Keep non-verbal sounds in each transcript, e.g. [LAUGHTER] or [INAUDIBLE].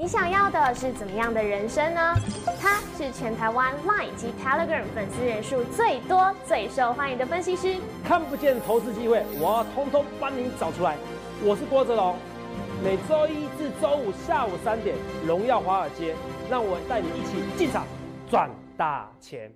你想要的是怎么样的人生呢？他是全台湾 Line 及 Telegram 粉丝人数最多、最受欢迎的分析师。看不见投资机会，我要通通帮你找出来。我是郭哲龙，每周一至周五下午三点，荣耀华尔街，让我带你一起进场赚大钱。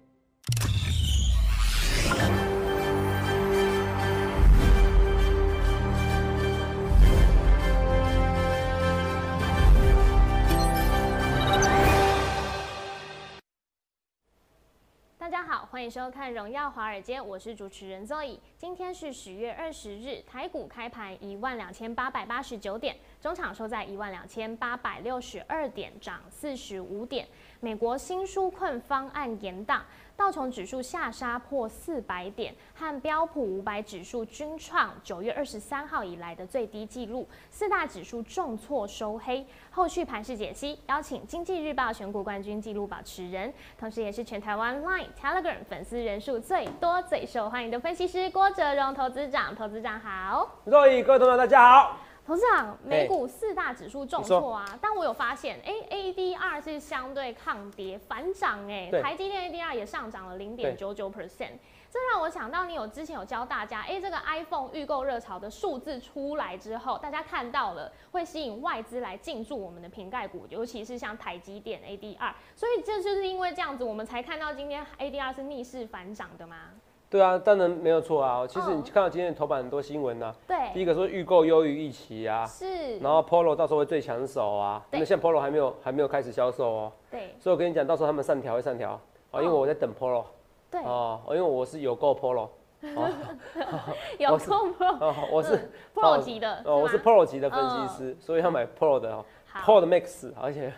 欢迎收看《荣耀华尔街》，我是主持人 Zoe。今天是十月二十日，台股开盘一万两千八百八十九点，中场收在一万两千八百六十二点，涨四十五点。美国新纾困方案延档，道琼指数下杀破四百点，和标普五百指数均创九月二十三号以来的最低纪录，四大指数重挫收黑。后续盘势解析，邀请经济日报选股冠军纪录保持人，同时也是全台湾 Line、Telegram 粉丝人数最多、最受欢迎的分析师郭哲荣投资长。投资长好，各位各位同学大家好。投资长，美股四大指数重挫啊，但我有发现，哎，ADR 是相对抗跌反涨，哎，台积电 ADR 也上涨了零点九九 percent，这让我想到你有之前有教大家，哎，这个 iPhone 预购热潮的数字出来之后，大家看到了会吸引外资来进驻我们的瓶盖股，尤其是像台积电 ADR，所以这就是因为这样子，我们才看到今天 ADR 是逆势反涨的吗？对啊，当然没有错啊。其实你看到今天头版很多新闻呢。对。第一个说预购优于预期啊。是。然后 Polo 到时候会最抢手啊。那现在 Polo 还没有还没有开始销售哦。对。所以我跟你讲，到时候他们上调会上调啊，因为我在等 Polo。对。哦，因为我是有购 Polo。[LAUGHS] 有购 Polo。我是 Pro 级的。哦，我是 Pro 级的分析师，所以要买 Pro 的哦。Pro 的 Max，而且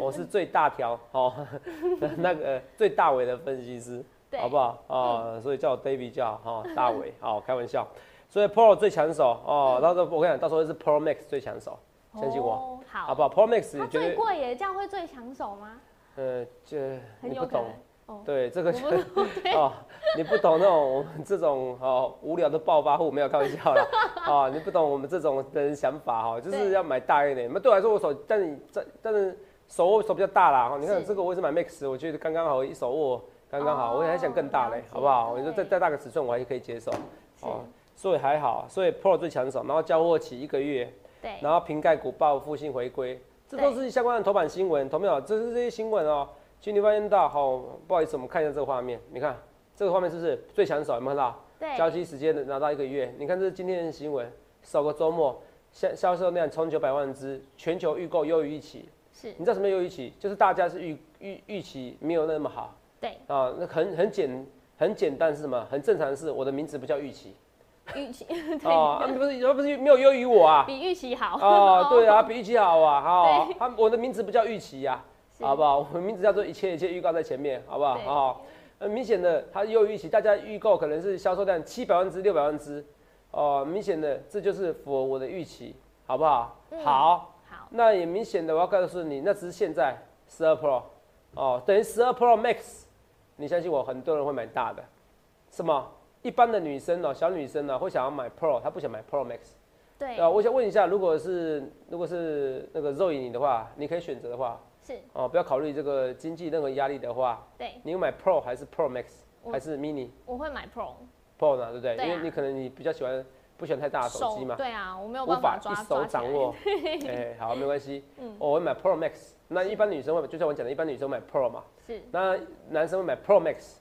我是最大条哦，[LAUGHS] 那个最大尾的分析师。好不好啊？所以叫我 David 叫哈 [LAUGHS] 大伟，好开玩笑。所以 Pro 最抢手哦，到时候我跟你讲，到时候是 Pro Max 最抢手，相信我，好，好不好？Pro Max 它最贵耶，这样会最抢手吗？呃，这你不懂，[LAUGHS] 对这个就哦，你不懂那种我们这种哦无聊的暴发户，没有开玩笑啦。啊，[LAUGHS] 你不懂我们这种人想法哈，就是要买大一点。那对我来说，我手但是这但是手握手比较大啦哈。你看这个我也是买 Max，我觉得刚刚好一手握。刚刚好，我也还想更大嘞，好不好？我说再再大个尺寸，我还可以接受。哦，所以还好，所以 Pro 最抢手，然后交货期一个月，对，然后瓶盖股报复性回归，这都是相关的头版新闻，同没有？这是这些新闻哦。其实你发现到，好，不好意思，我们看一下这个画面，你看这个画面是不是最抢手？有没有看到？对，交期时间拿到一个月，你看这是今天的新闻，首个周末销销售量冲九百万只，全球预购优于预期。是，你知道什么优于预期？就是大家是预预预期没有那么好。对啊，那很很简很简单是什么？很正常的是，我的名字不叫玉琪，玉琪 [LAUGHS] 啊，不是不是没有优于我啊，比玉琪好啊，[LAUGHS] 对啊，比玉琪好啊，好，他我的名字不叫玉琪呀，好不好？我的名字叫做一切一切预告在前面，好不好？好，很明显的，它优于预期，大家预购可能是销售量七百万只、六百万只，哦，明显的这就是符合我的预期，好不好？好，好，那也明显的，我要告诉你，那只是现在十二 Pro，哦，等于十二 Pro Max。你相信我，很多人会买大的，是吗？一般的女生呢，小女生呢，会想要买 Pro，她不想买 Pro Max。对啊，我想问一下，如果是如果是那个肉眼你的话，你可以选择的话，是哦，不要考虑这个经济任何压力的话，对，你买 Pro 还是 Pro Max 还是 Mini？我会买 Pro。Pro 呢，对不对？因为你可能你比较喜欢不喜欢太大的手机嘛。对啊，我没有办法一手掌握。[LAUGHS] 哎，好，没关系。嗯，我会买 Pro Max。那一般女生会，就像我讲的，一般女生买 Pro 嘛。是。那男生会买 Pro Max，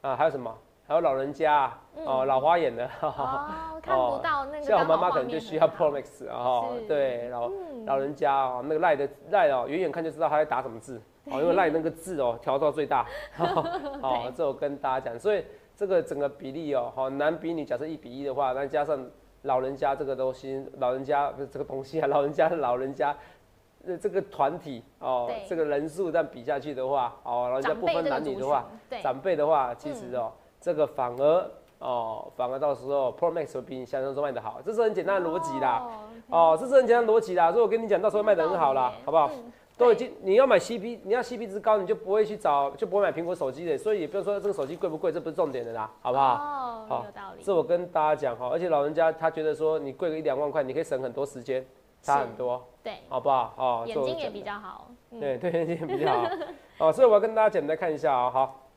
啊，还有什么？还有老人家哦，老花眼的。哦，[LAUGHS] 看不到那个。像我妈妈可能就需要 Pro Max 哦，对，老老人家哦，那个赖的赖哦，远远看就知道他在打什么字哦，[LAUGHS] 因为赖那个字哦调到最大。哦，这我跟大家讲，所以这个整个比例哦，好男比女，假设一比一的话，那加上老人家这个东西，老人家不是这个东西啊，老人家的老人家。这这个团体哦，这个人数这样比下去的话，哦，老人家不分男女的话，长辈的话，其实哦，这个反而哦，反而到时候 Pro Max 会比你想象中卖的好，这是很简单的逻辑啦。哦，这是很简单逻辑啦。所以我跟你讲，到时候卖的很好啦，好不好？都已经你要买 CP，你要 CP 值高，你就不会去找，就不会买苹果手机的。所以也不用说这个手机贵不贵，这不是重点的啦，好不好？哦，有道理。这我跟大家讲哈，而且老人家他觉得说你贵个一两万块，你可以省很多时间。差很多，对，好不好？哦，眼睛也比较好，[LAUGHS] 对对，眼睛比较好，哦，所以我要跟大家简单看一下啊，好。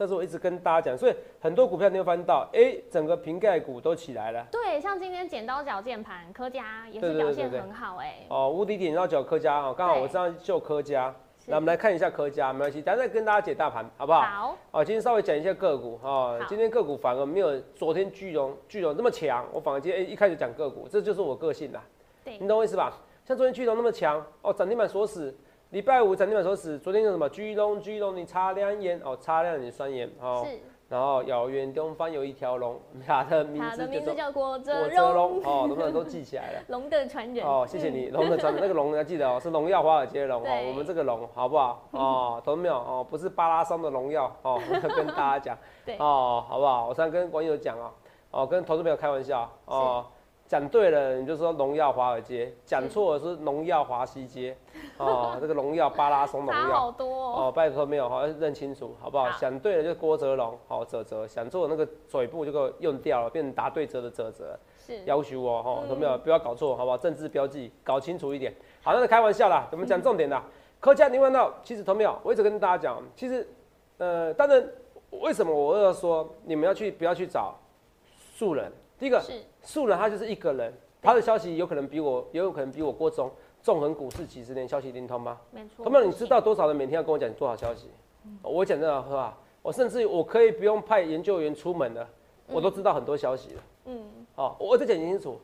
这是我一直跟大家讲，所以很多股票你会发现到，哎，整个瓶盖股都起来了。对，像今天剪刀脚键盘科家也是表现很好哎。哦，无敌剪刀脚科家哦，刚好我这样就科家，那我们来看一下科家，没关系，等下再跟大家解大盘，好不好？好。哦，今天稍微讲一下个股哦，今天个股反而没有昨天巨龙巨龙那么强，我反而今天一开始讲个股，这就是我个性啦。对，你懂我意思吧？像昨天巨龙那么强，哦，涨停板锁死。礼拜五涨停板锁死，昨天有什么？居龙居龙，你擦亮眼哦，擦亮你双眼哦。是。然后遥远东方有一条龙，[LAUGHS] 它的名字叫郭泽龙哦，[LAUGHS] 能不能都记起来了？龙的传人哦，谢谢你，龙的传人，[LAUGHS] 那个龙要记得哦，是荣耀华尔街龙哦，我们这个龙好不好？哦，懂没有？哦，不是巴拉松的荣耀哦，跟大家讲，对哦，好不好？我常跟网友讲哦，哦，跟投资朋友开玩笑哦。讲对了，你就说荣耀华尔街；讲错了是荣耀华西街。哦，这个荣耀巴拉松荣耀，好多哦。拜托没有，好认清楚好不好？想对了就郭泽龙，好泽泽；想错了那个嘴部就给我用掉了，变成答对折的泽泽。是要求我哈，有没有？不要搞错，好不好？政治标记搞清楚一点。好，那是开玩笑啦，我们讲重点的。科家，你问到，其实同没有？我一直跟大家讲，其实呃，当然为什么我要说你们要去不要去找素人？第一个素人，他就是一个人，他的消息有可能比我，也有可能比我郭总纵横股市几十年消息灵通吗？没错。同没有？你知道多少人每天要跟我讲多少消息？嗯我讲真的话，我甚至我可以不用派研究员出门的，我都知道很多消息了。嗯。哦，我再讲清楚。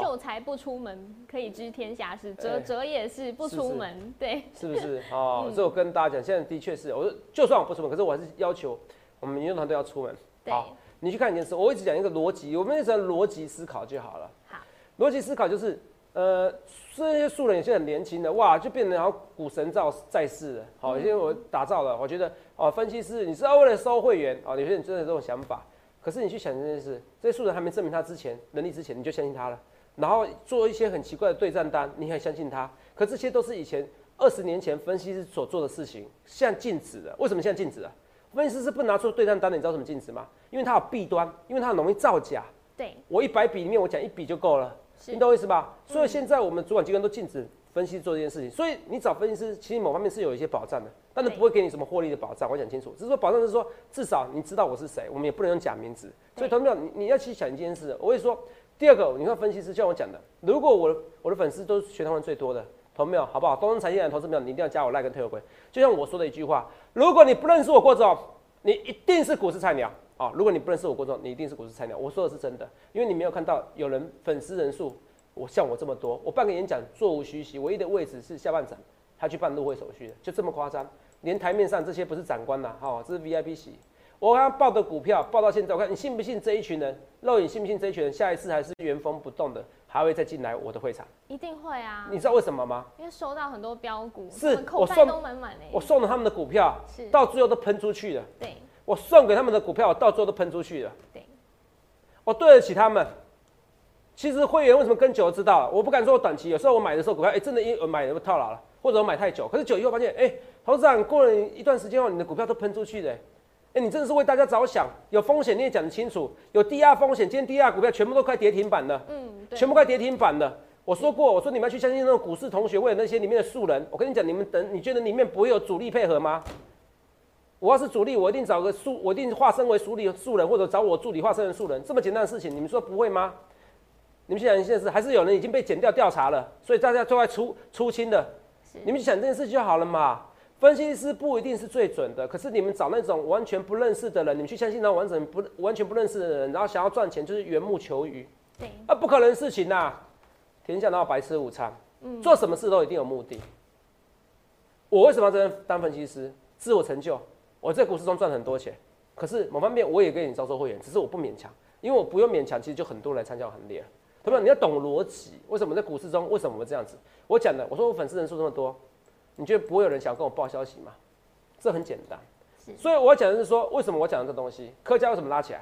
秀才不出门，可以知天下事。哲哲也是不出门，对。是不是？哦，[LAUGHS] 所以我跟大家讲，现在的确是，我说就算我不出门，可是我还是要求我们研究团队要出门。好。你去看一件事，我一直讲一个逻辑，我们只要逻辑思考就好了。好，逻辑思考就是，呃，这些素人有些很年轻的，哇，就变成好股神造在世了。好，有些我打造了，我觉得哦，分析师你是要为了收会员哦，有些人真的这种想法。可是你去想这件事，这些素人还没证明他之前能力之前，你就相信他了，然后做一些很奇怪的对战单，你很相信他？可这些都是以前二十年前分析师所做的事情，现在禁止的。为什么现在禁止啊？分析师是不拿出对账单的，你知道什么禁止吗？因为它有弊端，因为它很容易造假。对，我一百笔里面我讲一笔就够了，你懂我意思吧？所以现在我们主管机关都禁止分析做这件事情。所以你找分析师，其实某方面是有一些保障的，但是不会给你什么获利的保障。我讲清楚，只是说保障是说至少你知道我是谁，我们也不能用假名字。所以同学们，你你要去想一件事，我会说第二个，你看分析师就像我讲的，如果我我的粉丝都是全台湾最多的。投没有，好不好？东升财经的投资没有，你一定要加我赖跟退会。就像我说的一句话，如果你不认识我郭总，你一定是股市菜鸟啊！如果你不认识我郭总，你一定是股市菜鸟。我说的是真的，因为你没有看到有人粉丝人数，我像我这么多。我办个演讲座无虚席，唯一的位置是下半场，他去办入会手续的，就这么夸张。连台面上这些不是长官呐，哈，这是 VIP 席。我刚刚报的股票报到现在，我看你信不信这一群人，肉眼信不信这一群人，下一次还是原封不动的。还会再进来我的会场，一定会啊！你知道为什么吗？因为收到很多标股，是我送都满满的，我送了他们的股票，是到最后都喷出去了。对，我送给他们的股票，我到最后都喷出去了。对，我对得起他们。其实会员为什么跟久了知道了？我不敢说我短期，有时候我买的时候股票，哎，真的因买的套牢了，或者我买太久，可是久以后发现，哎，投资长过了一段时间后，你的股票都喷出去的。哎，你真的是为大家着想，有风险你也讲得清楚，有低压风险，今天低压股票全部都快跌停板了，嗯，全部快跌停板了。我说过，我说你们要去相信那种股市同学，为了那些里面的素人，我跟你讲，你们等，你觉得里面不会有主力配合吗？我要是主力，我一定找个素，我一定化身为主力素人，或者找我助理化身成素人，这么简单的事情，你们说不会吗？你们想一件事，还是有人已经被剪掉调查了，所以大家都在出出清的，你们想这件事就好了嘛。分析师不一定是最准的，可是你们找那种完全不认识的人，你们去相信那完整不完全不认识的人，然后想要赚钱，就是缘木求鱼，对，啊，不可能事情呐！天下哪有白吃午餐？嗯，做什么事都一定有目的。我为什么要这当分析师？自我成就，我在股市中赚很多钱，可是某方面我也给你招收会员，只是我不勉强，因为我不用勉强，其实就很多人来参加行列。对吧？你要懂逻辑，为什么在股市中为什么会这样子？我讲的，我说我粉丝人数这么多。你觉得不会有人想跟我报消息吗？这很简单，所以我讲的是说，为什么我讲的这东西，客家为什么拉起来？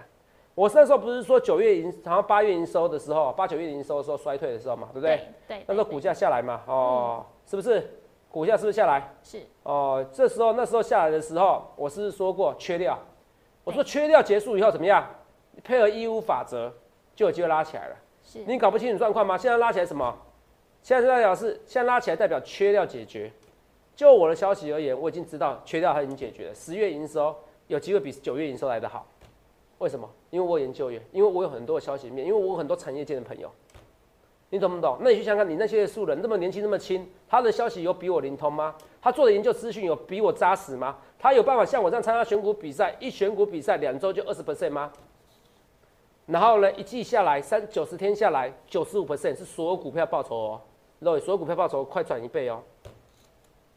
我那时候不是说九月营，好像八月营收的时候，八九月营收的时候衰退的时候嘛，对不对？对。那时候股价下来嘛，哦，是不是？股价是不是下来？是。哦，这时候那时候下来的时候，我是说过缺料，我说缺料结束以后怎么样？配合义乌法则，就有机会拉起来了。是。你搞不清楚状况吗？现在拉起来什么？现在代表是现在拉起来代表缺料解决。就我的消息而言，我已经知道缺料它已经解决了，十月营收有机会比九月营收来得好。为什么？因为我研究员，因为我有很多消息面，因为我有很多产业界的朋友。你懂不懂？那你去想想，你那些素人那么年轻那么轻，他的消息有比我灵通吗？他做的研究资讯有比我扎实吗？他有办法像我这样参加选股比赛，一选股比赛两周就二十 percent 吗？然后呢，一季下来三九十天下来九十五 percent 是所有股票报酬哦，对，所有股票报酬快转一倍哦。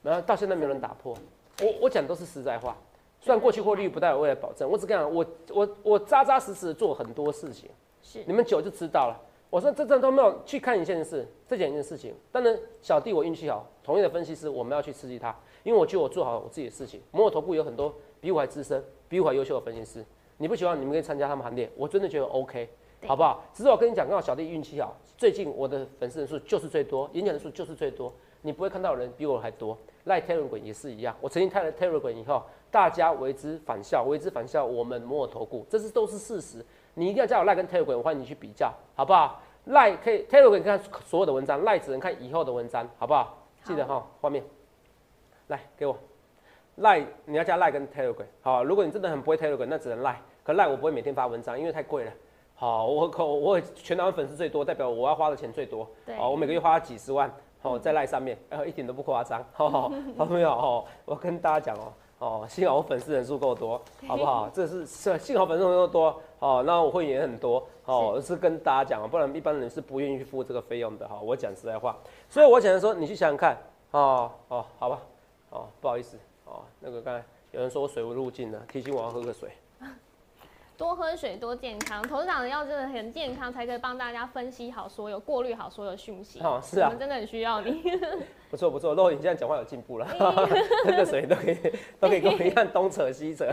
然后到现在没有人打破，我我讲都是实在话，虽然过去获利不代表未来保证，我只跟你讲，我我我扎扎实实的做很多事情，是。你们久就知道了。我说这这都没有去看一件事，这件一件事情。当然，小弟我运气好，同业的分析师我们要去刺激他，因为我觉得我做好我自己的事情。摩尔头部有很多比我还资深、比我还优秀的分析师，你不喜欢你们可以参加他们行列，我真的觉得 OK，好不好？只是我跟你讲，刚好小弟运气好，最近我的粉丝人数就是最多，演讲人数就是最多，你不会看到人比我还多。赖 Telegram 也是一样，我曾经开了 Telegram 以后，大家为之反笑，为之反笑，我们摩尔头部，这是都是事实。你一定要加我赖跟 Telegram，欢迎你去比较，好不好？赖可以，Telegram 看所有的文章，赖只能看以后的文章，好不好？记得哈，画面，来给我，赖你要加赖跟 Telegram，好，如果你真的很不会 Telegram，那只能赖，可赖我不会每天发文章，因为太贵了。好，我可我全台湾粉丝最多，代表我要花的钱最多，好，我每个月花几十万，好，在赖上面，呃，一点都不夸张，好好没有？哦，我跟大家讲哦。哦，幸好我粉丝人数够多，好不好？这是是幸好粉丝人数多，哦，那我会员也很多，哦，是跟大家讲，不然一般人是不愿意去付这个费用的，哈，我讲实在话，所以我想说，你去想想看，哦哦，好吧，哦，不好意思，哦，那个刚才有人说我水无入境了，提醒我要喝个水。多喝水，多健康。投资长要真的很健康，才可以帮大家分析好所有、过滤好所有讯息。哦，是啊，我们真的很需要你。[LAUGHS] 不错不错，肉影现在讲话有进步了，[LAUGHS] [LAUGHS] 喝个水都可以，都可以跟我一样东扯西扯。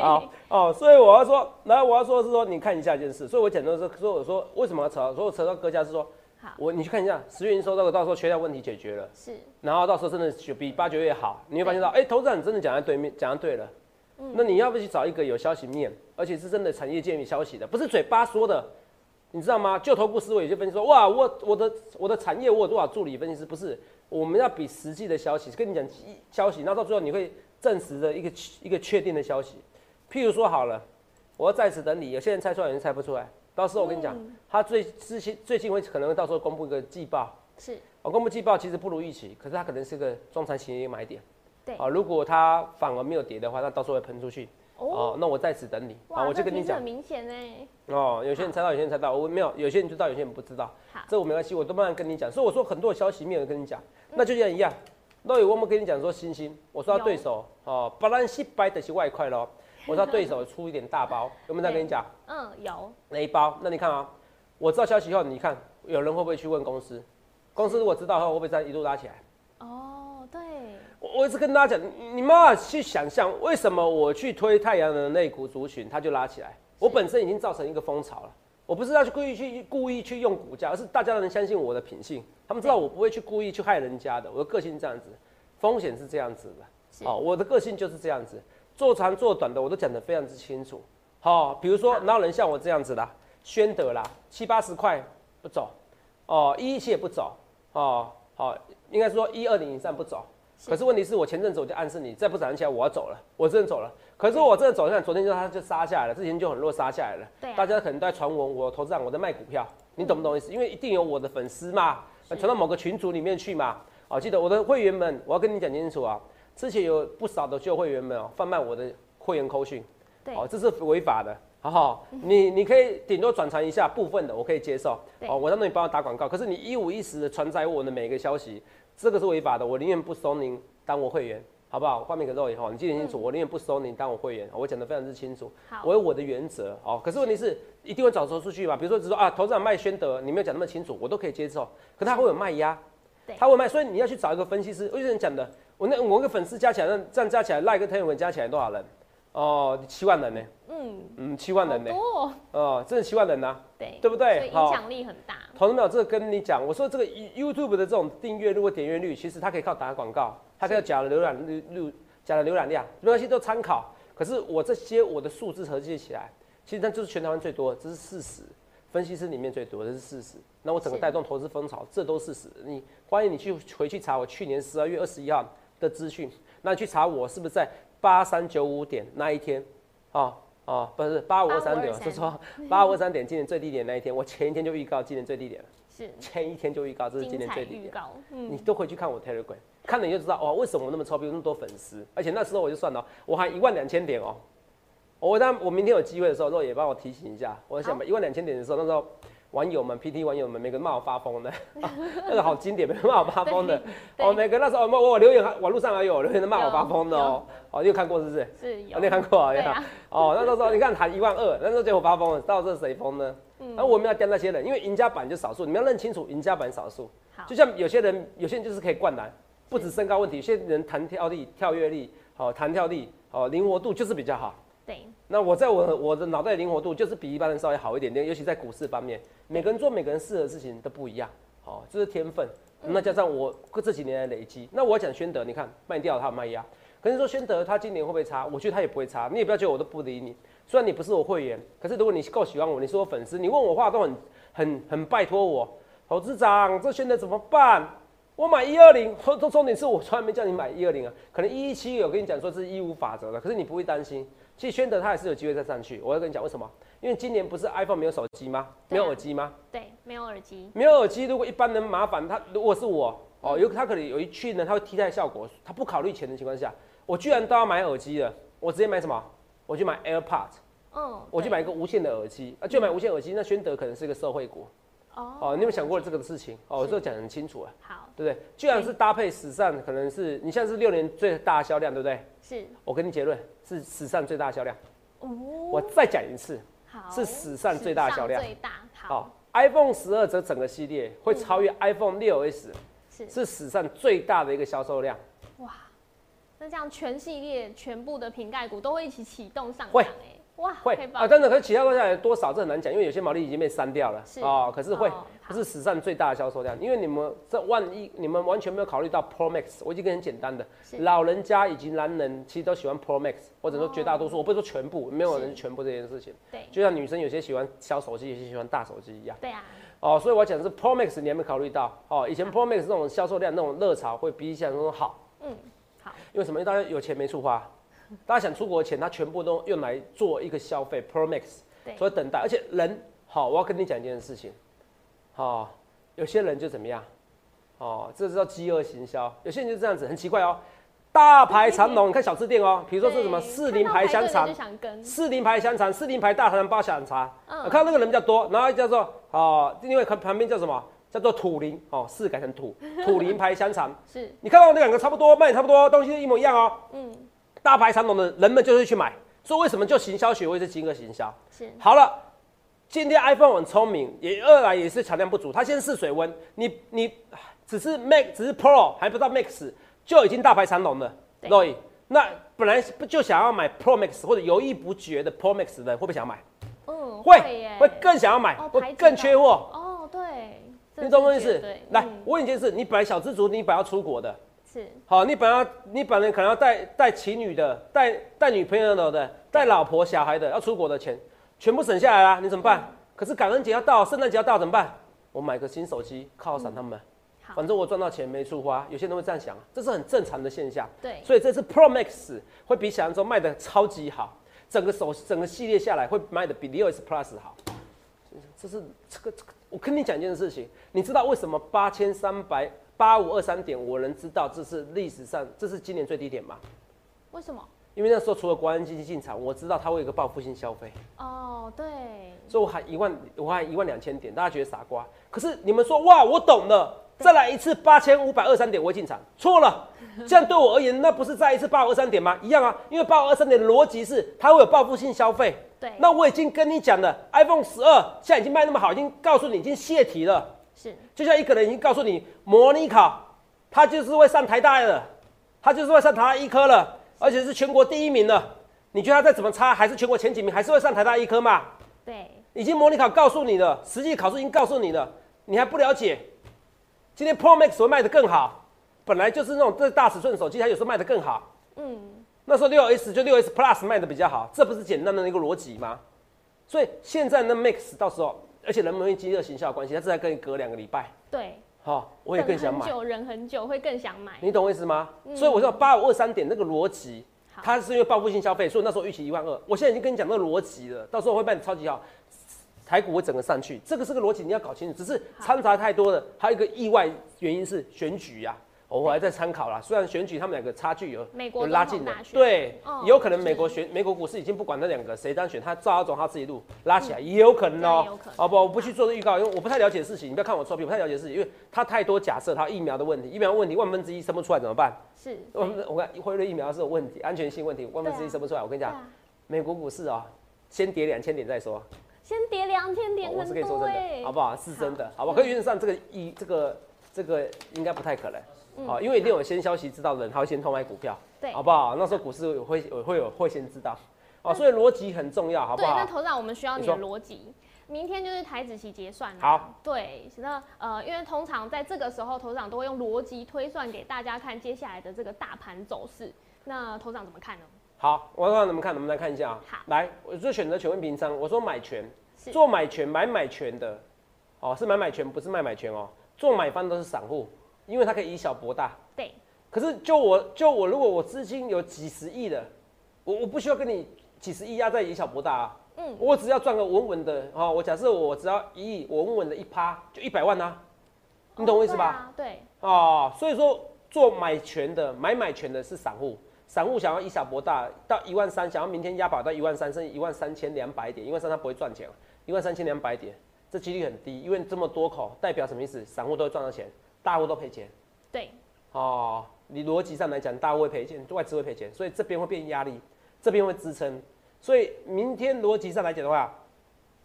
好哦，所以我要说，来我要说的是说，你看一下一件事。所以我讲的是说，我说为什么要扯？所以我扯到各家是说，好，我你去看一下十月营收，到到时候缺料问题解决了，是，然后到时候真的比八九月好，你会发现到，哎，投资长真的讲在对面，讲的对了。那你要不去找一个有消息面，而且是真的产业界面消息的，不是嘴巴说的，你知道吗？就投顾思维有些分析说，哇，我我的我的产业我有多少助理分析师？不是，我们要比实际的消息，跟你讲消息，那到最后你会证实的一个一个确定的消息。譬如说好了，我要在此等你，有些人猜出来，有人猜不出来。到时候我跟你讲，他最之前最近会可能会到时候公布一个季报，是，我公布季报其实不如预期，可是它可能是个中长期的买点。对啊，如果它反而没有跌的话，那到时候会喷出去。哦，那我在此等你。啊，我就跟你讲。很明显呢。哦，有些人猜到，有些人猜到，我没有，有些人知道，有些人不知道。好，这我没关系，我都慢慢跟你讲。所以我说很多消息没有跟你讲，那就像一样。那有我们跟你讲说星星，我说他对手哦，巴兰西白的是外快咯。我说他对手出一点大包，[LAUGHS] 有没有在跟你讲？嗯，有。哪一包？那你看啊，我知道消息后，你看有人会不会去问公司？公司如果知道后，会不会再一路拉起来？哦，对。我一直跟大家讲，你们去想象为什么我去推太阳能那股族群，它就拉起来。我本身已经造成一个风潮了。我不是要去故意去故意去用股价，而是大家能相信我的品性。他们知道我不会去故意去害人家的，我的个性这样子，风险是这样子的。哦，我的个性就是这样子，做长做短的我都讲得非常之清楚。好，比如说哪有人像我这样子的，宣德啦，七八十块不走，哦，一七也不走，哦，好，应该说一二零以上不走。可是问题是我前阵子我就暗示你，再不涨起来我要走了，我真的走了。可是我真的走下来，昨天就它就杀下来了，之前就很弱杀下来了。对，大家可能都在传闻我投资长我在卖股票，你懂不懂意思？因为一定有我的粉丝嘛，传到某个群组里面去嘛。哦，记得我的会员们，我要跟你讲清楚啊，之前有不少的旧会员们哦，贩卖我的会员扣讯，对，哦，这是违法的，好不好？你你可以顶多转传一下部分的，我可以接受。哦，我让你帮我打广告，可是你一五一十的传载我的每个消息，这个是违法的，我宁愿不收您。当我会员好不好？画面给肉以后，你记得清楚，我宁愿不收您当我会员，我讲的非常之清楚。我有我的原则哦。可是问题是，一定会找出数据嘛？比如说，只说啊，投资者卖宣德，你没有讲那么清楚，我都可以接受。可他会有卖压，他会卖，所以你要去找一个分析师。有些人讲的，我那我个粉丝加起来，那这样加起来，赖跟腾讯加起来多少人？哦，七万人呢。嗯嗯，七万人呢。多哦，真的七万人呐。对，对不对？影响力很大。同志们，这个跟你讲，我说这个 YouTube 的这种订阅，如果点阅率，其实它可以靠打广告。它可以假的浏览率、假的浏览量，没关系，都参考。可是我这些我的数字合计起来，其实它就是全台湾最多，这是事实。分析师里面最多，这是事实。那我整个带动投资风潮，这都是事实。你欢迎你去回去查我去年十二月二十一号的资讯，那你去查我是不是在八三九五点那一天，哦哦，不是八五二三点，是说八五二三点今年最低点那一天，我前一天就预告今年最低点了，是前一天就预告这是今年最低点，嗯，你都回去看我 Telegram，看了你就知道哇，为什么我那么臭屁，那么多粉丝，而且那时候我就算了，我还一万两千点哦。我当我明天有机会的时候，肉也帮我提醒一下。我想一万两千点的时候，那时候网友们、PT 网友们，每个人骂我发疯的，[LAUGHS] 那个好经典，每个骂我发疯的。哦，每个那时候我我留言，网络上还有留言骂我发疯的哦。哦，你有看过是不是？是有。你有看过啊？哦，那时候你看谈一万二，那时候结果发疯了，到底是谁疯呢？嗯。那我们要跟那些人，因为赢家版就少数，你们要认清楚赢家版少数。就像有些人，有些人就是可以灌篮，不止身高问题，有些人弹跳力、跳跃力、哦弹跳力、哦灵活度就是比较好。对，那我在我我的脑袋灵活度就是比一般人稍微好一点点，尤其在股市方面，每个人做每个人适合的事情都不一样，哦，这是天分。那加上我这几年的累积，那我讲宣德，你看卖掉他卖压，可是说宣德他今年会不会差？我觉得他也不会差，你也不要觉得我都不理你。虽然你不是我会员，可是如果你够喜欢我，你是我粉丝，你问我话都很很很拜托我，投资长这宣德怎么办？我买一二零，重重点是我从来没叫你买一二零啊，可能一一七有跟你讲说是一五法则的，可是你不会担心。其实宣德它也是有机会再上去。我要跟你讲为什么？因为今年不是 iPhone 没有手机吗？没有耳机吗？对，没有耳机。没有耳机，如果一般人麻烦他，如果是我哦，有他可能有一去呢，他会替代效果，他不考虑钱的情况下，我居然都要买耳机了，我直接买什么？我去买 AirPods，嗯，我去买一个无线的耳机啊，就买无线耳机。那宣德可能是一个社会股。哦，哦你有想过这个事情？哦，我这讲很清楚啊。好，对不对？居然是搭配史上可能是你现在是六年最大销量，对不对？是。我给你结论是史上最大销量。哦。我再讲一次。好。是史上最大销量。最大。好。iPhone 十二这整个系列会超越 iPhone 六 S，是是史上最大的一个销售量。哇，那这样全系列全部的瓶盖股都会一起启动上涨哎。哇，会啊，真的，可是其他国家多少这很难讲，因为有些毛利已经被删掉了啊。可是会，不是史上最大的销售量，因为你们这万一你们完全没有考虑到 Pro Max，我已经很简单的，老人家以及男人其实都喜欢 Pro Max，或者说绝大多数，我不是说全部，没有人全部这件事情。对，就像女生有些喜欢小手机，有些喜欢大手机一样。对啊。哦，所以我讲的是 Pro Max，你有没有考虑到？哦，以前 Pro Max 这种销售量、那种热潮会比想象中好。嗯，好。因为什么？因为大家有钱没处花。大家想出国的钱，他全部都用来做一个消费，Pro Max，所以等待。而且人，好，我要跟你讲一件事情，好，有些人就怎么样，哦，这叫饥饿行销。有些人就这样子，很奇怪哦，大排长龙，你看小吃店哦，比如说是什么四零牌香肠，四零牌香肠，四零牌大肠包香肠，嗯，看到那个人比较多，然后叫做哦，另外看旁边叫什么？叫做土林哦，四改成土土林牌香肠，[LAUGHS] 是你看到那两个差不多，卖差不多，东西都一模一样哦，嗯。大排长龙的人们就是去买，所以为什么就行销学会是金额行销？是好了，今天 iPhone 很聪明，也二来也是产量不足，它先试水温，你你只是 Max 只是 Pro 还不到 Max 就已经大排长龙了，Roy，那本来不就想要买 Pro Max 或者犹豫不决的 Pro Max 的，会不会想要买？嗯，会会更想要买，会更缺货。哦，对，你懂我意思？来，我问一件事，你本来小资族，你本来要出国的。是好，你本来你本来可能要带带情侣的，带带女朋友的，带老婆小孩的，要出国的钱，全部省下来啦，你怎么办？可是感恩节要到，圣诞节要到，怎么办？我买个新手机犒赏他们，反正我赚到钱没处花，有些人会这样想，这是很正常的现象。对，所以这次 Pro Max 会比想象中卖的超级好，整个手整个系列下来会卖的比六 S Plus 好。这是这个这个，我跟你讲一件事情，你知道为什么八千三百？八五二三点，我能知道这是历史上，这是今年最低点吗？为什么？因为那时候除了国安基金进场，我知道它会有一个报复性消费。哦，对。所以我喊一万，我喊一万两千点，大家觉得傻瓜。可是你们说哇，我懂了，再来一次八千五百二三点，我会进场。错了，[LAUGHS] 这样对我而言，那不是再一次八五二三点吗？一样啊，因为八五二三点的逻辑是它会有报复性消费。对。那我已经跟你讲了，iPhone 十二现在已经卖那么好，已经告诉你已经泄题了。是，就像一个人已经告诉你模拟考，他就是会上台大的，他就是会上台大医科了，而且是全国第一名了。你觉得他再怎么差，还是全国前几名，还是会上台大医科嘛？对，已经模拟考告诉你了，实际考试已经告诉你了，你还不了解？今天 Pro Max 会卖的更好，本来就是那种这大尺寸手机，它有时候卖的更好。嗯，那时候六 S 就六 S Plus 卖的比较好，这不是简单的一个逻辑吗？所以现在那 Max 到时候。而且人们因为饥饿行销的关系，他正在跟你隔两个礼拜，对，好，我也更想买等很。久，人很久会更想买。你懂我意思吗？所以我说八五二三点那个逻辑，好它是因为报复性消费，所以那时候预期一万二。我现在已经跟你讲那个逻辑了，到时候会办超级好，台股会整个上去，这个是个逻辑，你要搞清楚。只是掺杂太多了，还有一个意外原因是选举呀、哦我还在参考啦。虽然选举他们两个差距有美国有拉近了总统大，选对，哦有可能美国选美国股市已经不管那两个谁当选，他照他走他自己路拉起来，也有可能哦、好不好？我不去做这预告，因为我不太了解事情，你不要看我臭屁，我不太了解事情，因为他太多假设，他疫苗的问题，疫苗问题万分之一生不出来怎么办？是，我们我看辉瑞疫苗是有问题，安全性问题，万分之一生不出来。我跟你讲，啊，美国股市啊、先跌两千点再说。先跌两千点，哦我是跟你说真欸的，好不好？是真的，好不好？可是原则上这个一这个这个应该不太可能，好，因为一定有先消息知道的人，他会先偷买股票，嗯对好不好？那时候股市会会会有会先知道，哦，所以逻辑很重要，好不好对，那好？头长，我们需要你你的逻辑。明天就是台子期结算了。好，对，那呃，因为通常在这个时候，头长都会用逻辑推算给大家看接下来的这个大盘走势。那头长怎么看呢？好，我让你们看，我们来看一下啊。好来，我就选择权问平仓，我说买权，是做买权买买权的，哦，是买买权，不是卖买权哦。做买方都是散户，因为它可以以小博大。对，可是就我就我，如果我资金有几十亿的，我我不需要跟你几十亿压在以小博大啊。嗯，我只要赚个稳稳的啊、哦，我假设我只要一亿，我稳稳的一趴就一百万啊，你懂我意思吧？哦？对啊哦，所以说做买权的买买权的是散户，散户想要以小博大到一万三，想要明天押宝到一万三，甚至一万三千两百点，一万三他不会赚钱，一万三千两百点，这几率很低，因为这么多口代表什么意思？散户都会赚到钱，大户都赔钱。对哦，你逻辑上来讲，大户会赔钱，外资会赔钱，所以这边会变压力，这边会支撑，所以明天逻辑上来讲的话，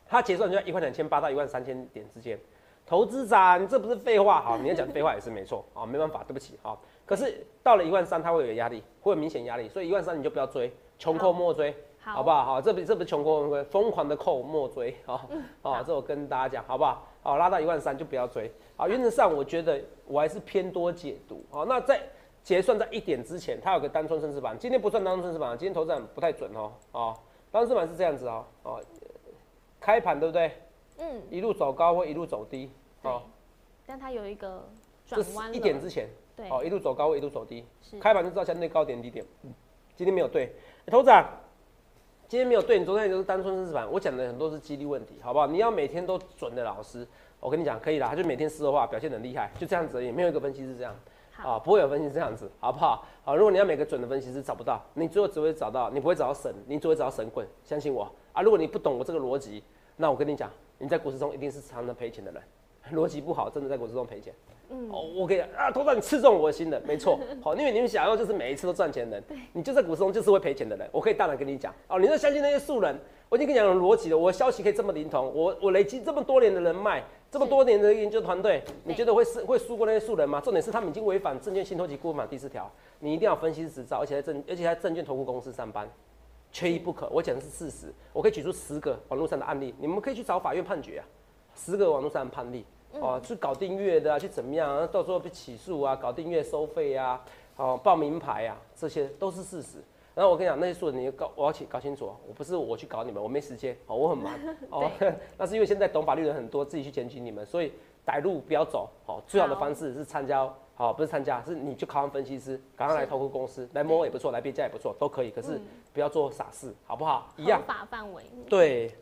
它结算就在一万两千八到一万三千点之间。投资长，这不是废话，好，你要讲废话也是没错，啊，[LAUGHS] 没办法，对不起，好。可是到了一万三，它会有压力，会有明显压力，所以一万三你就不要追，穷寇莫追，好好不好？好，这不这不是穷寇莫追，疯狂的寇莫追，好，好好，这我跟大家讲，好不好？好，拉到一万三就不要追，好，原则上我觉得我还是偏多解读，好，那在结算在一点之前，它有个单冲升势板，今天不算单冲升势板，今天头站不太准哦，哦，单冲升势板是这样子哦，哦，开盘对不对？嗯，一路走高或一路走低，哦，。但它有一个转弯一点之前，对，哦，一路走高或一路走低，是。开盘就知道相对高点低点。今天没有对，欸头子啊，今天没有对，你昨天也就是单冲升势板，我讲的很多是几率问题，好不好？你要每天都准的老师，我跟你讲可以啦，他就每天说的话表现很厉害，就这样子而已，没有一个分析是这样。啊，不会有分析师这样子，好不好？好，如果你要每个准的分析师找不到，你最后只会找到，你不会找到神，你只会找到神棍，相信我啊！如果你不懂我这个逻辑，那我跟你讲，你在股市中一定是常常赔钱的人，逻辑不好，真的在股市中赔钱。嗯哦，我跟你讲啊，头长你刺中我的心了，没错。好，因为你们想要就是每一次都赚钱的人，你就在股市中就是会赔钱的人，我可以大胆跟你讲。哦，你要相信那些素人，我已经跟你讲有逻辑了，我的消息可以这么灵通，我我累积这么多年的人脉，这么多年的研究团队，你觉得会是会输过那些素人吗？重点是他们已经违反证券信托及顾问法第四条，你一定要分析师执照，而且在证而且在证券投顾公司上班。缺一不可，我讲的是事实。我可以举出十个网络上的案例，你们可以去找法院判决啊，十个网络上的判例，哦，去搞订阅的啊，去怎么样啊，到时候被起诉啊，搞订阅收费啊，哦，报名牌啊，这些都是事实。然后我跟你讲，那些素人你要搞，我要搞清楚哦，我不是我去搞你们，我没时间，哦，我很忙，[LAUGHS] 哦，[LAUGHS] 那是因为现在懂法律的人很多，自己去检举你们，所以歹路不要走，哦，最好的方式是参加，好、不是参加，是你去考上分析师，赶快来投顾公司，来摸也不错，来别家也不错，都可以，可是嗯。不要做傻事，好不好？一样。合。法范围，对，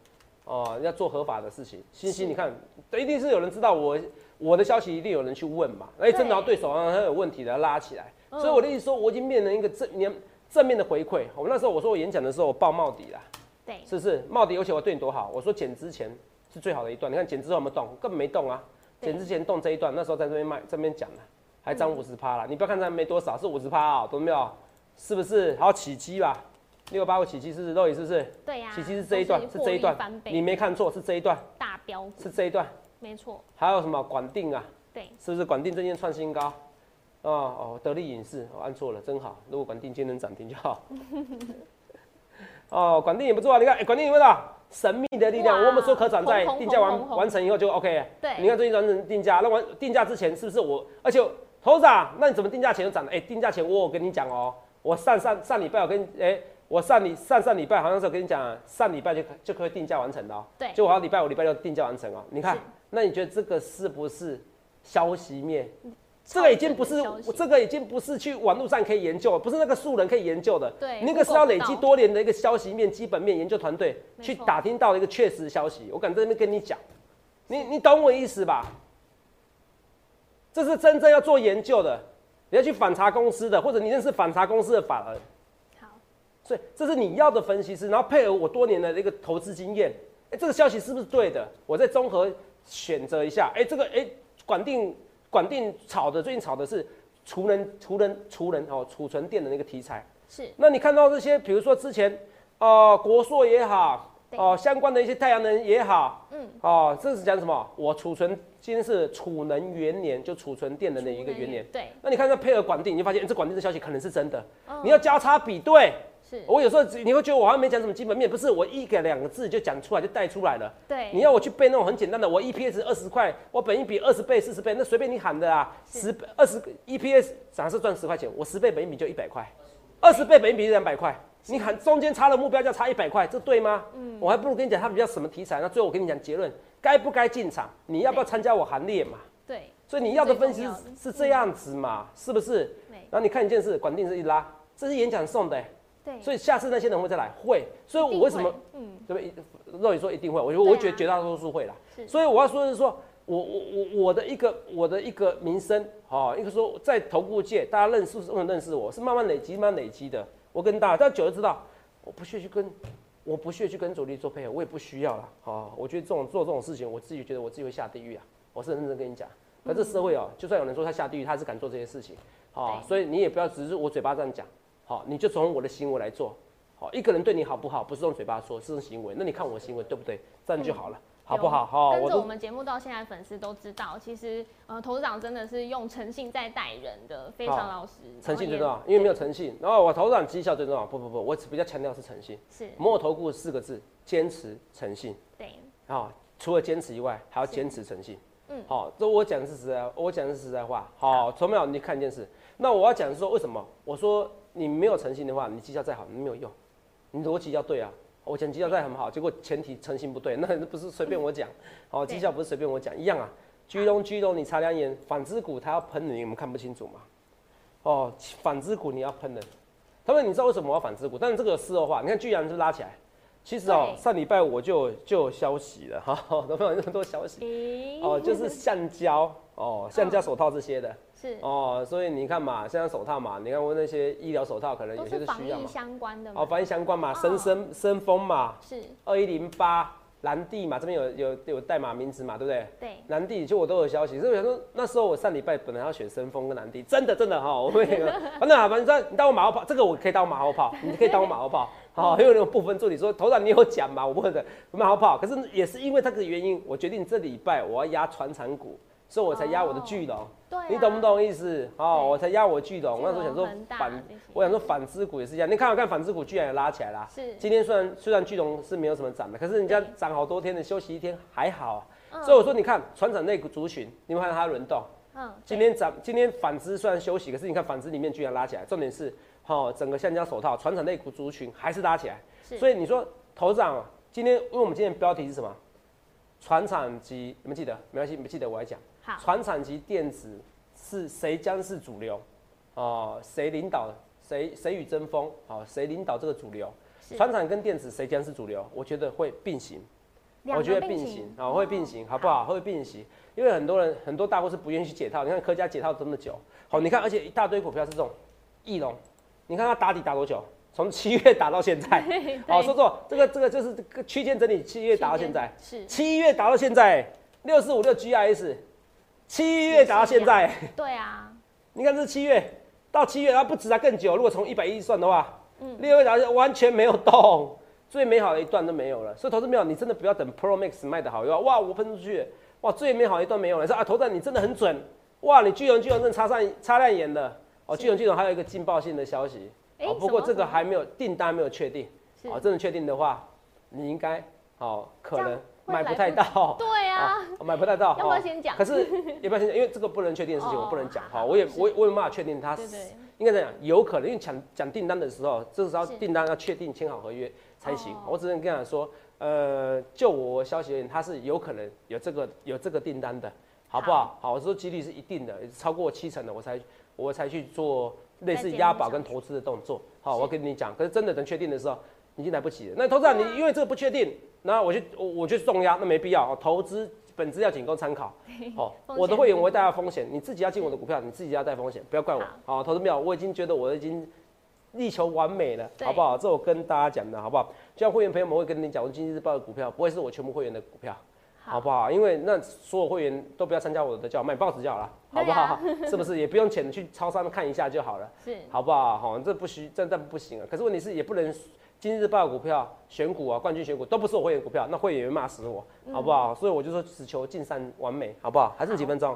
哦，要做合法的事情。欣欣，你看，一定是有人知道我我的消息，一定有人去问嘛。哎，真的要对手啊他有问题的拉起来。嗯所以我的意思说，我已经变成一个正面正面的回馈。我那时候我说我演讲的时候，我报帽底啦，对，是不是？帽底，而且我对你多好。我说减之前是最好的一段，你看减之后有没有动？根本没动啊。对减之前动这一段，那时候在这边卖，这边讲了，还涨五十趴了。你不要看它没多少，是五十趴啊，懂没有？是不是？还有起基吧，六八五起基是不是？肉眼是不是？对呀，起七是这一段，是这一段你没看错，是这一段，大标，是这一段。没错，还有什么管定啊？对，是不是管定最近创新高？哦哦，得力影视，我、按错了，真好。如果管定今天能涨停就好。[LAUGHS] 哦，管定也不错啊，你看，哎、管定有没有神秘的力量？我们说可转债定价完完成以后就 OK。对你看最近完成定价，那完定价之前是不是我？而且头子啊，那你怎么定价前就涨了？哎、定价前我有跟你讲哦，我上上上礼拜我跟哎、我上礼上上礼拜好像是我跟你讲，上礼拜就就可以定价完成的哦。对，就我要礼拜五、礼拜六定价完成哦。你看，那你觉得这个是不是消息面？这个已经不是这个已经不是去网络上可以研究，不是那个素人可以研究的。对那个是要累积多年的一个消息面、基本面研究团队去打听到的一个确实消息。我敢在这边跟你讲，你你懂我意思吧？这是真正要做研究的，你要去反查公司的，或者你认识反查公司的法人。好，所以这是你要的分析师，然后配合我多年的一个投资经验，哎、这个消息是不是对的？我再综合选择一下，哎、这个哎、管定管定炒的最近炒的是储能储能储能哦储存电的那个题材，是那你看到这些，比如说之前呃国硕也好，对哦、相关的一些太阳能也好，嗯，哦、这是讲什么？我储存今天是储能元年，就储存电能的一个元年。对，那你看这配合管定，你就发现、诶这管定的消息可能是真的，哦你要交叉比对。是，我有时候你会觉得我好像没讲什么基本面，不是我一个两个字就讲出来就带出来了。对，你要我去背那种很简单的，我 EPS 二十块，我本一比二十倍、四十倍，那随便你喊的啊。是十二十 EPS 假设赚十块钱，我十倍本一比就一百块，二十倍本一比是两百块，你喊中间差的目标价差一百块，这对吗？嗯，我还不如跟你讲它比较什么题材，那最后我跟你讲结论，该不该进场，你要不要参加我行列嘛？对，所以你要的分析是这样子嘛，是不是？对，然后你看一件事，管定是一拉，这是演讲送的、欸对，所以下次那些人会再来，会。所以我为什么对不对？肉宇说一定会，我觉得啊我会觉得绝大多数会啦。所以我要说的是说，我我我我的一个我的一个名声，哦，一个说在投顾界大家认识不能认识我是慢慢累积慢慢累积的。我跟大家，但久了知道，我不屑去跟，我不屑去跟主力做配合，我也不需要了。哦，我觉得这种做这种事情，我自己觉得我自己会下地狱啊。我是很认真跟你讲。可这社会哦，就算有人说他下地狱，他还是敢做这些事情。好、对所以你也不要只是我嘴巴这样讲，好、你就从我的行为来做。好，一个人对你好不好，不是用嘴巴说，是用行为。那你看我行为对不对？这样就好了，好不好？好，跟着我都们节目到现在，粉丝都知道，其实呃，投资长真的是用诚信在待人的，非常老实。诚信最重要，因为没有诚信。然后我头长绩效最重要，不不不，我比较强调是诚信。是，摩尔投顾四个字：坚持诚信。对，啊，除了坚持以外，还要坚持诚信。嗯好，这我讲的是实在，我讲的是实在话。好，从没有你看一件事，那我要讲的是说为什么？我说你没有诚信的话，你绩效再好，你没有用，你逻辑要对啊。我讲绩效再很好，结果前提诚信不对，[LAUGHS] 那不是随便我讲。好，对绩效不是随便我讲，一样啊。居中居中，你擦亮眼，纺织股它要喷你，我们看不清楚嘛。哦，纺织股你要喷的，他们你知道为什么我要纺织股？但是这个有事后话，你看居然是拉起来。其实哦，上礼拜我就就有消息了，[LAUGHS] 哈，都没有那么多消息。咦，哦，就是橡胶哦，橡胶手套这些的。是。哦，所以你看嘛，现在手套嘛，你看我那些医疗手套可能有些是需要嘛，相关的哦，，防疫相关嘛，哦深深深丰嘛，是，二一零八蓝地嘛，这边有有有代码名字嘛，对不对？对，蓝地就我都有消息，所以我想说那时候我上礼拜本来要选深风跟蓝地，真的真的哈，我会 [LAUGHS] 那个，反正好，反正你当我马后炮，这个我可以当马后炮，你可以当我马后炮，好，因为那种部分助理说头长你有讲嘛，我不会的马后炮，可是也是因为这个原因，我决定这礼拜我要压传产股，所以我才压我的巨龙，对啊，你懂不懂意思？哦，我才压我巨龙，我那时候想说反，我想说反之股也是一样，你看我看反之股居然也拉起来啦，是，今天虽然虽然巨龙是没有什么涨的，可是人家对涨好多天的，休息一天还好所以我说，你看船产类股族群，你有没有看它轮动？嗯，今天涨，今天反之虽然休息，可是你看反之里面居然拉起来。重点是，哈、整个橡胶手套船产类股族群还是拉起来。所以你说头涨，今天因为我们今天标题是什么？船产及你们记得没关系，你们记得我来讲。好，船产及电子是谁将是主流？哦、谁领导？谁谁与争锋？好、谁领导这个主流？是船产跟电子谁将是主流？我觉得会并行。我觉得并行啊、会并行，好不好？会并行，因为很多人很多大户是不愿意去解套。你看科家解套这么久，好，你看，而且一大堆股票是这种翼龙，你看它打底打多久？从七月打到现在，[LAUGHS] 好，说错，这个这个就是这个区间整理，七月打到现在，是，七月打到现在，六四五六 GIS，七月打到现在，对啊，你看这是七月到七月，它不止它更久。如果从一百一算的话，嗯。六月打完全没有动，最美好的一段都没有了。所以投资没有，你真的不要等 Pro Max 卖的好又要哇，我喷出去，哇，最美好的一段没有了。你说啊，投资你真的很准，哇，你巨龙巨龙真的擦上擦亮眼了。哦，是巨龙巨龙还有一个劲爆性的消息，哎哦，不过这个还没有订单没有确定。哦，真的确定的话，你应该哦，可能买不太到。[LAUGHS] 对啊，买不太到。要不要先讲？可是要不要先讲？因为这个不能确定的事情，我不能讲哈。我也我我没办法确定它是应该这样，有可能因为讲讲订单的时候，这时候订单要确定签好合约才行。我只能跟他说，呃，就我消息而言，它是有可能有这个有这个订单的，好不好？好，我说几率是一定的，超过七成的我才我才去做类似押宝跟投资的动作。好，我跟你讲，可是真的能确定的时候。已经来不及了。那投资人，你因为这个不确定，那我就我我就重压，那没必要。投资本质要仅供参考。哦，我的会员我会带风险，你自己要进我的股票，你自己要带风险，不要怪我。好，投资没有，我已经觉得我已经力求完美了，好不好？这我跟大家讲的好不好？就像会员朋友们会跟你讲，我今日报的股票不会是我全部会员的股票，好不好？因为那所有会员都不要参加我的叫卖报纸就好了，[LAUGHS] 好不好？[LAUGHS] 是不是？也不用钱去超商看一下就好了，[LAUGHS] 是，好不好？好，这不需这这不行啊。可是问题是也不能。今日报股票选股啊，冠军选股都不是我会员股票，那会员会骂死我，好不好？所以我就说只求尽善完美，好不好？还剩几分钟？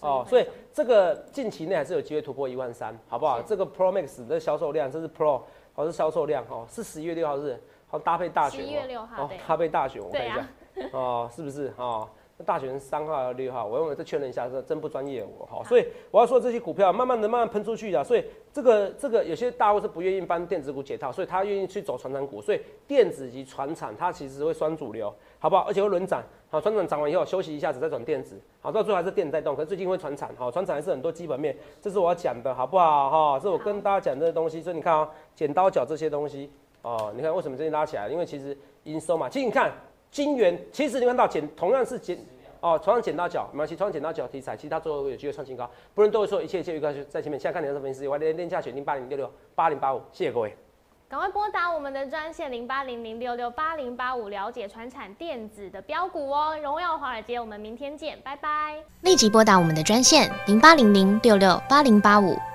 哦，所以这个近期内还是有机会突破一万三，好不好？这个 Pro Max 的销售量，这是 Pro，好是销售量哦，是十一月六号日，好搭配大选，十一月六号，搭配大选，我看一下，[LAUGHS] 哦，是不是？哦。大选三号还是六号？我用为再确认一下，这真不专业我哈。所以我要说这些股票慢慢的、慢慢喷出去的。所以这个、这个有些大户是不愿意帮电子股解套，所以他愿意去走传产股。所以电子及传产它其实会双主流，好不好？而且会轮涨。好，传产涨完以后休息一下子再转电子。好，到最后还是电带动。可是最近会传产，好，传产还是很多基本面，这是我要讲的，好不好？哈，这是我跟大家讲这些东西。所以你看啊，剪刀脚这些东西哦，你看为什么最近拉起来？因为其实营收嘛。其实你看金元，其实你看到剪同样是剪。哦，同样剪刀脚，没关系，同样剪刀脚题材，其实它最后有机会创新高。不能都会说一切一切预告在前面。现在看你的分析，我连连价选定八零六六八零八五，谢谢各位。赶快拨打我们的专线零八零零六六八零八五，了解传产电子的标股哦。荣耀华尔街，我们明天见，拜拜。立即拨打我们的专线零八零零六六八零八五